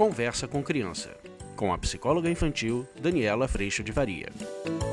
Conversa com Criança, com a psicóloga infantil Daniela Freixo de Varia.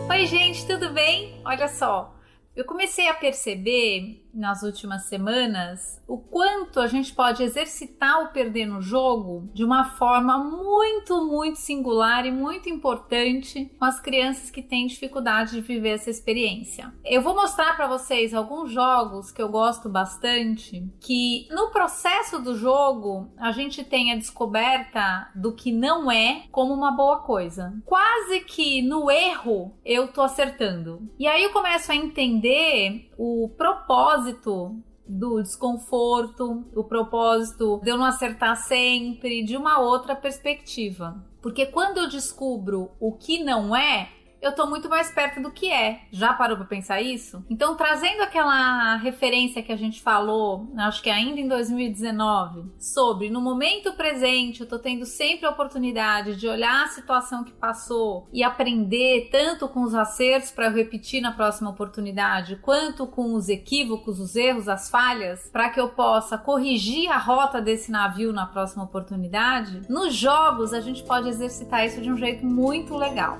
Oi, gente, tudo bem? Olha só, eu comecei a perceber nas últimas semanas o quanto a gente pode exercitar o perder no jogo de uma forma muito, muito singular e muito importante com as crianças que têm dificuldade de viver essa experiência. Eu vou mostrar para vocês alguns jogos que eu gosto bastante, que no processo do jogo a gente tem a descoberta do que não é como uma boa coisa. Quase que no erro eu tô acertando. E aí eu começo a entender o propósito propósito do desconforto, o propósito de eu não acertar sempre, de uma outra perspectiva. Porque quando eu descubro o que não é, eu tô muito mais perto do que é. Já parou para pensar isso? Então, trazendo aquela referência que a gente falou, acho que ainda em 2019, sobre no momento presente eu tô tendo sempre a oportunidade de olhar a situação que passou e aprender tanto com os acertos para eu repetir na próxima oportunidade, quanto com os equívocos, os erros, as falhas, para que eu possa corrigir a rota desse navio na próxima oportunidade. Nos jogos a gente pode exercitar isso de um jeito muito legal.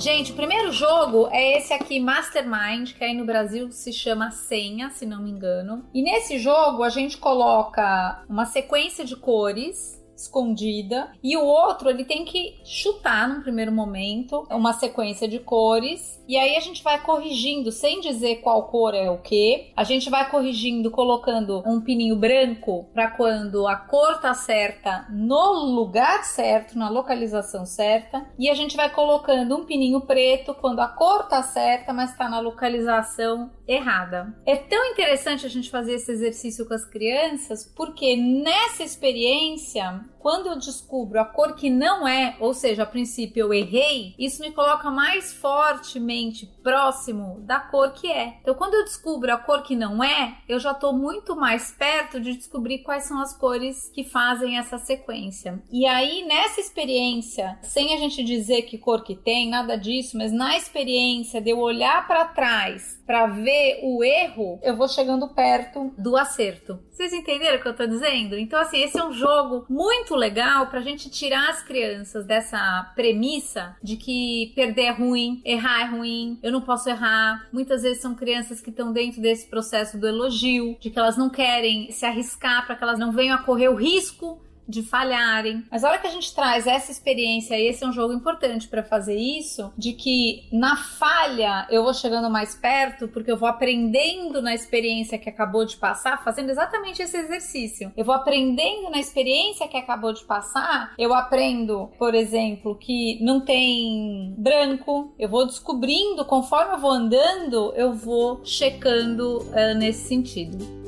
Gente, o primeiro jogo é esse aqui, Mastermind, que aí no Brasil se chama Senha, se não me engano. E nesse jogo a gente coloca uma sequência de cores escondida. E o outro ele tem que chutar num primeiro momento uma sequência de cores. E aí a gente vai corrigindo sem dizer qual cor é o que. A gente vai corrigindo colocando um pininho branco para quando a cor tá certa no lugar certo, na localização certa, e a gente vai colocando um pininho preto quando a cor tá certa, mas tá na localização errada. É tão interessante a gente fazer esse exercício com as crianças porque nessa experiência quando eu descubro a cor que não é, ou seja, a princípio eu errei, isso me coloca mais fortemente próximo da cor que é. Então, quando eu descubro a cor que não é, eu já estou muito mais perto de descobrir quais são as cores que fazem essa sequência. E aí, nessa experiência, sem a gente dizer que cor que tem, nada disso, mas na experiência de eu olhar para trás para ver o erro, eu vou chegando perto do acerto. Vocês entenderam o que eu tô dizendo? Então, assim, esse é um jogo muito legal pra gente tirar as crianças dessa premissa de que perder é ruim, errar é ruim, eu não posso errar. Muitas vezes são crianças que estão dentro desse processo do elogio, de que elas não querem se arriscar para que elas não venham a correr o risco de falharem. Mas a hora que a gente traz essa experiência, esse é um jogo importante para fazer isso, de que na falha eu vou chegando mais perto, porque eu vou aprendendo na experiência que acabou de passar, fazendo exatamente esse exercício. Eu vou aprendendo na experiência que acabou de passar, eu aprendo, por exemplo, que não tem branco, eu vou descobrindo, conforme eu vou andando, eu vou checando uh, nesse sentido.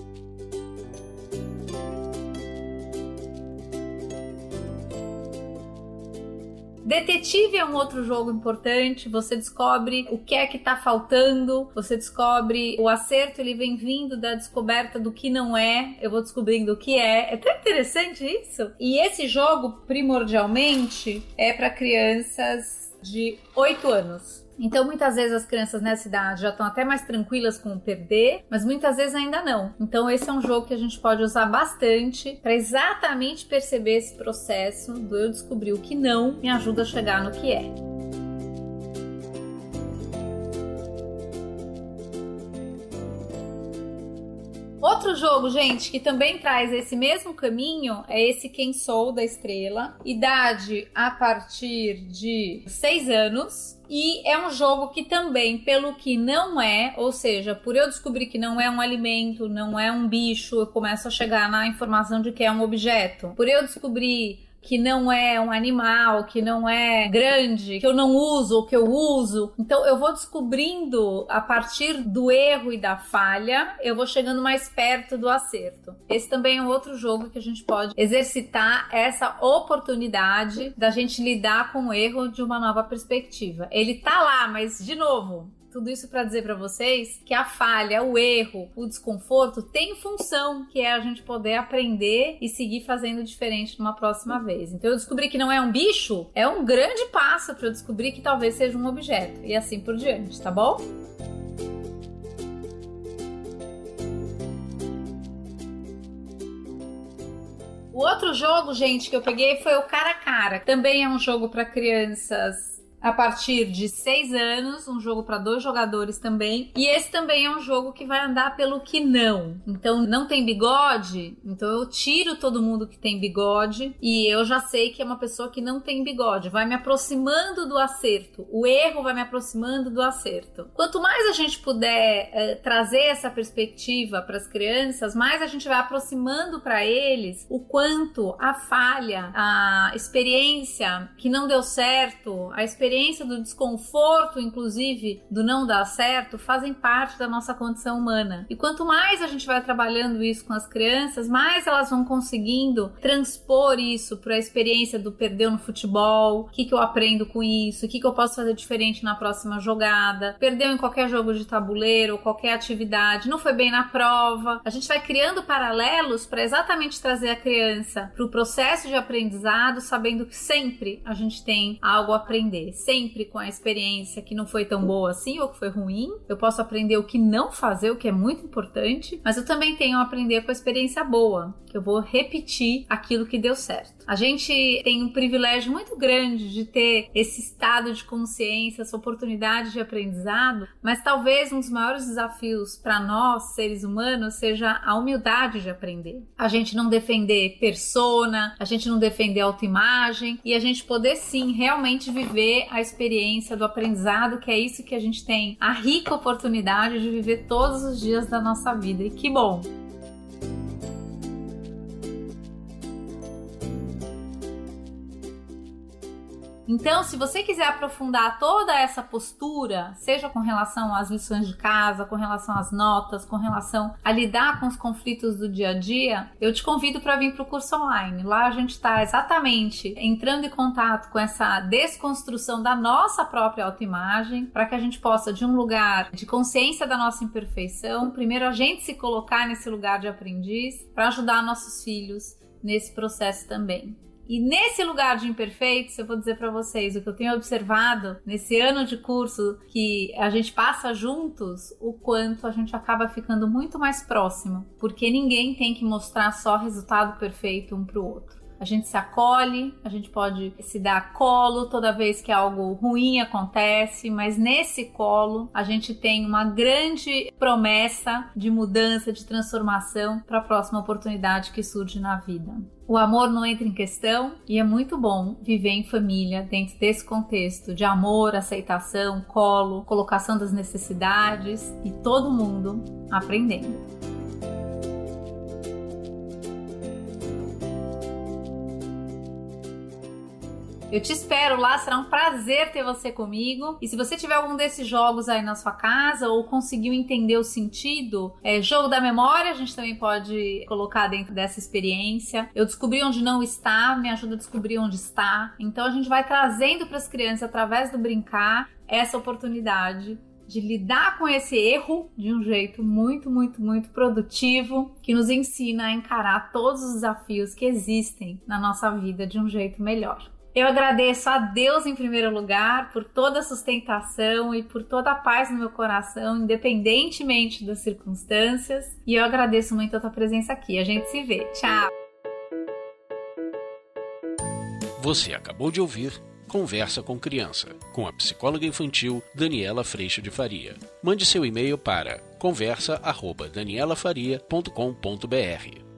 Detetive é um outro jogo importante. Você descobre o que é que tá faltando, você descobre o acerto, ele vem vindo da descoberta do que não é. Eu vou descobrindo o que é. É tão interessante isso. E esse jogo, primordialmente, é para crianças de 8 anos. Então, muitas vezes as crianças nessa idade já estão até mais tranquilas com o perder, mas muitas vezes ainda não. Então, esse é um jogo que a gente pode usar bastante para exatamente perceber esse processo do eu descobrir o que não me ajuda a chegar no que é. Outro jogo, gente, que também traz esse mesmo caminho é esse Quem Sou da Estrela. Idade a partir de 6 anos. E é um jogo que também, pelo que não é, ou seja, por eu descobrir que não é um alimento, não é um bicho, eu começo a chegar na informação de que é um objeto. Por eu descobrir que não é um animal, que não é grande, que eu não uso ou que eu uso. Então eu vou descobrindo a partir do erro e da falha, eu vou chegando mais perto do acerto. Esse também é outro jogo que a gente pode exercitar essa oportunidade da gente lidar com o erro de uma nova perspectiva. Ele tá lá, mas de novo, tudo isso para dizer para vocês que a falha, o erro, o desconforto tem função, que é a gente poder aprender e seguir fazendo diferente numa próxima vez. Então eu descobri que não é um bicho, é um grande passo para eu descobrir que talvez seja um objeto e assim por diante, tá bom? O outro jogo, gente, que eu peguei foi o Cara a Cara. Também é um jogo para crianças a partir de seis anos, um jogo para dois jogadores também. E esse também é um jogo que vai andar pelo que não. Então não tem bigode, então eu tiro todo mundo que tem bigode e eu já sei que é uma pessoa que não tem bigode. Vai me aproximando do acerto. O erro vai me aproximando do acerto. Quanto mais a gente puder eh, trazer essa perspectiva para as crianças, mais a gente vai aproximando para eles o quanto a falha, a experiência que não deu certo, a experiência experiência do desconforto, inclusive do não dar certo, fazem parte da nossa condição humana. E quanto mais a gente vai trabalhando isso com as crianças, mais elas vão conseguindo transpor isso para a experiência do perdeu no futebol, o que, que eu aprendo com isso, o que, que eu posso fazer diferente na próxima jogada, perdeu em qualquer jogo de tabuleiro, qualquer atividade, não foi bem na prova. A gente vai criando paralelos para exatamente trazer a criança para o processo de aprendizado, sabendo que sempre a gente tem algo a aprender sempre com a experiência que não foi tão boa assim ou que foi ruim. Eu posso aprender o que não fazer, o que é muito importante, mas eu também tenho a aprender com a experiência boa, que eu vou repetir aquilo que deu certo. A gente tem um privilégio muito grande de ter esse estado de consciência, essa oportunidade de aprendizado, mas talvez um dos maiores desafios para nós, seres humanos, seja a humildade de aprender. A gente não defender persona, a gente não defender autoimagem e a gente poder sim realmente viver a experiência do aprendizado, que é isso que a gente tem a rica oportunidade de viver todos os dias da nossa vida. E que bom! Então, se você quiser aprofundar toda essa postura, seja com relação às lições de casa, com relação às notas, com relação a lidar com os conflitos do dia a dia, eu te convido para vir para o curso online. Lá a gente está exatamente entrando em contato com essa desconstrução da nossa própria autoimagem, para que a gente possa, de um lugar de consciência da nossa imperfeição, primeiro a gente se colocar nesse lugar de aprendiz, para ajudar nossos filhos nesse processo também. E nesse lugar de imperfeitos, eu vou dizer para vocês o que eu tenho observado nesse ano de curso que a gente passa juntos, o quanto a gente acaba ficando muito mais próximo, porque ninguém tem que mostrar só resultado perfeito um para o outro a gente se acolhe, a gente pode se dar colo toda vez que algo ruim acontece, mas nesse colo a gente tem uma grande promessa de mudança, de transformação para a próxima oportunidade que surge na vida. O amor não entra em questão e é muito bom viver em família dentro desse contexto de amor, aceitação, colo, colocação das necessidades e todo mundo aprendendo. Eu te espero lá, será um prazer ter você comigo. E se você tiver algum desses jogos aí na sua casa ou conseguiu entender o sentido, é jogo da memória, a gente também pode colocar dentro dessa experiência. Eu descobri onde não está, me ajuda a descobrir onde está. Então a gente vai trazendo para as crianças através do brincar essa oportunidade de lidar com esse erro de um jeito muito, muito, muito produtivo, que nos ensina a encarar todos os desafios que existem na nossa vida de um jeito melhor. Eu agradeço a Deus em primeiro lugar por toda a sustentação e por toda a paz no meu coração, independentemente das circunstâncias. E eu agradeço muito a tua presença aqui. A gente se vê. Tchau. Você acabou de ouvir Conversa com Criança, com a psicóloga infantil Daniela Freixo de Faria. Mande seu e-mail para conversa@danielafaria.com.br.